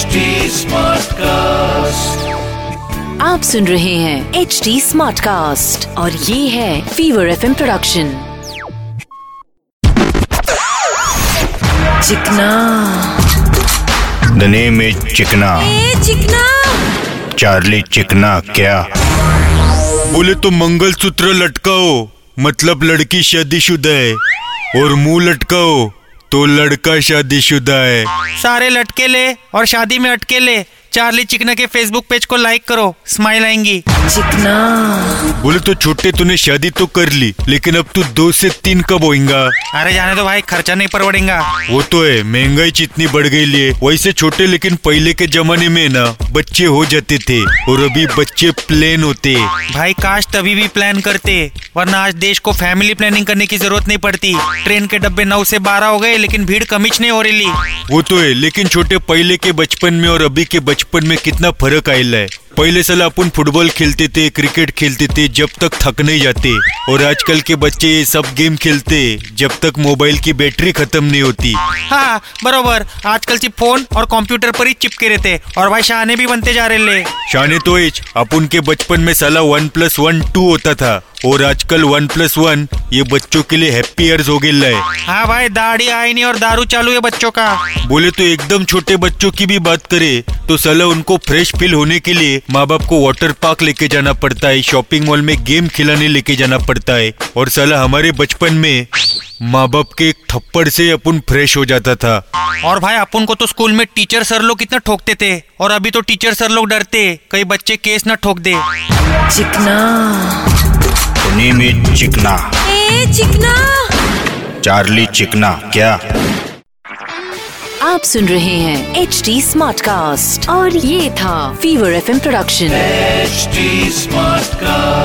HD Smartcast. आप सुन रहे हैं एच डी स्मार्ट कास्ट और ये है Fever F production Chikna. The name is Chikna. ए चिकना। चार्ली चिकना क्या? बोले तो मंगलसूत्र लटकाओ मतलब लड़की शादीशुदा है और मुँह लटकाओ। तो लड़का शादीशुदा है। सारे लटके ले और शादी में अटके ले। चार्ली चिकना के फेसबुक पेज को लाइक करो। स्माइल आएँगी। चिकना बोले तो छोटे तूने शादी तो कर ली लेकिन अब तू दो से तीन कब होएगा? अरे जाने दो भाई खर्चा नहीं परवड़ेगा। वो तो है महँगाई जितनी बढ़ गई लिए वैसे छोटे लेकिन पहले के जमाने में ना बच्चे हो जाते थे और अभी बच्चे प्लेन होते। भाई काश तभी भी प्लान करते वरना आज देश को फैमिली प्लानिंग करने की ज़रूरत नहीं पड़ती। ट्रेन के डब्बे नौ से बारह हो गए लेकिन भीड़ कमीच नहीं हो रही। वो तो है लेकिन छोटे पहले के बचपन में और अभी के बचपन में कितना फ़र्क आयला है। पहले साल अपन फुटबॉल खेलते थे क्रिकेट खेलते थे जब तक थक नहीं जाते। और आजकल के बच्चे ये सब गेम खेलते जब तक मोबाइल की बैटरी खत्म नहीं होती। हाँ बरोबर। आजकल सिर्फ़ फ़ोन और कंप्यूटर पर ही चिपके रहते और भाई शाने भी बनते जा रहे ले शाने तो एज अपन के बचपन में साला वन प्लस वन टू होता था। और आजकल वन प्लस वन ये बच्चों के लिए हैप्पी ईयर्स हो गए है हाँ भाई दाढ़ी आई नहीं और दारू चालू है बच्चों का। बोले तो एकदम छोटे बच्चों की भी बात करे तो साला उनको फ्रेश फील होने के लिए माँ बाप को वाटर पार्क लेके जाना पड़ता है शॉपिंग मॉल में गेम खिलाने लेके जाना पड़ता है। और साला हमारे बचपन में माँ बाप के एक थप्पड़ से अपन फ्रेश हो जाता था। और भाई अपन को तो स्कूल में टीचर सर लोग कितना ठोकते थे। और अभी तो टीचर सर लोग डरते कई बच्चे केस न ठोक दे। चिकना। नेम चिकना। ए चिकना। चार्ली चिकना क्या? आप सुन रहे हैं एच डी स्मार्ट कास्ट और ये था Fever F production HD Smartcast.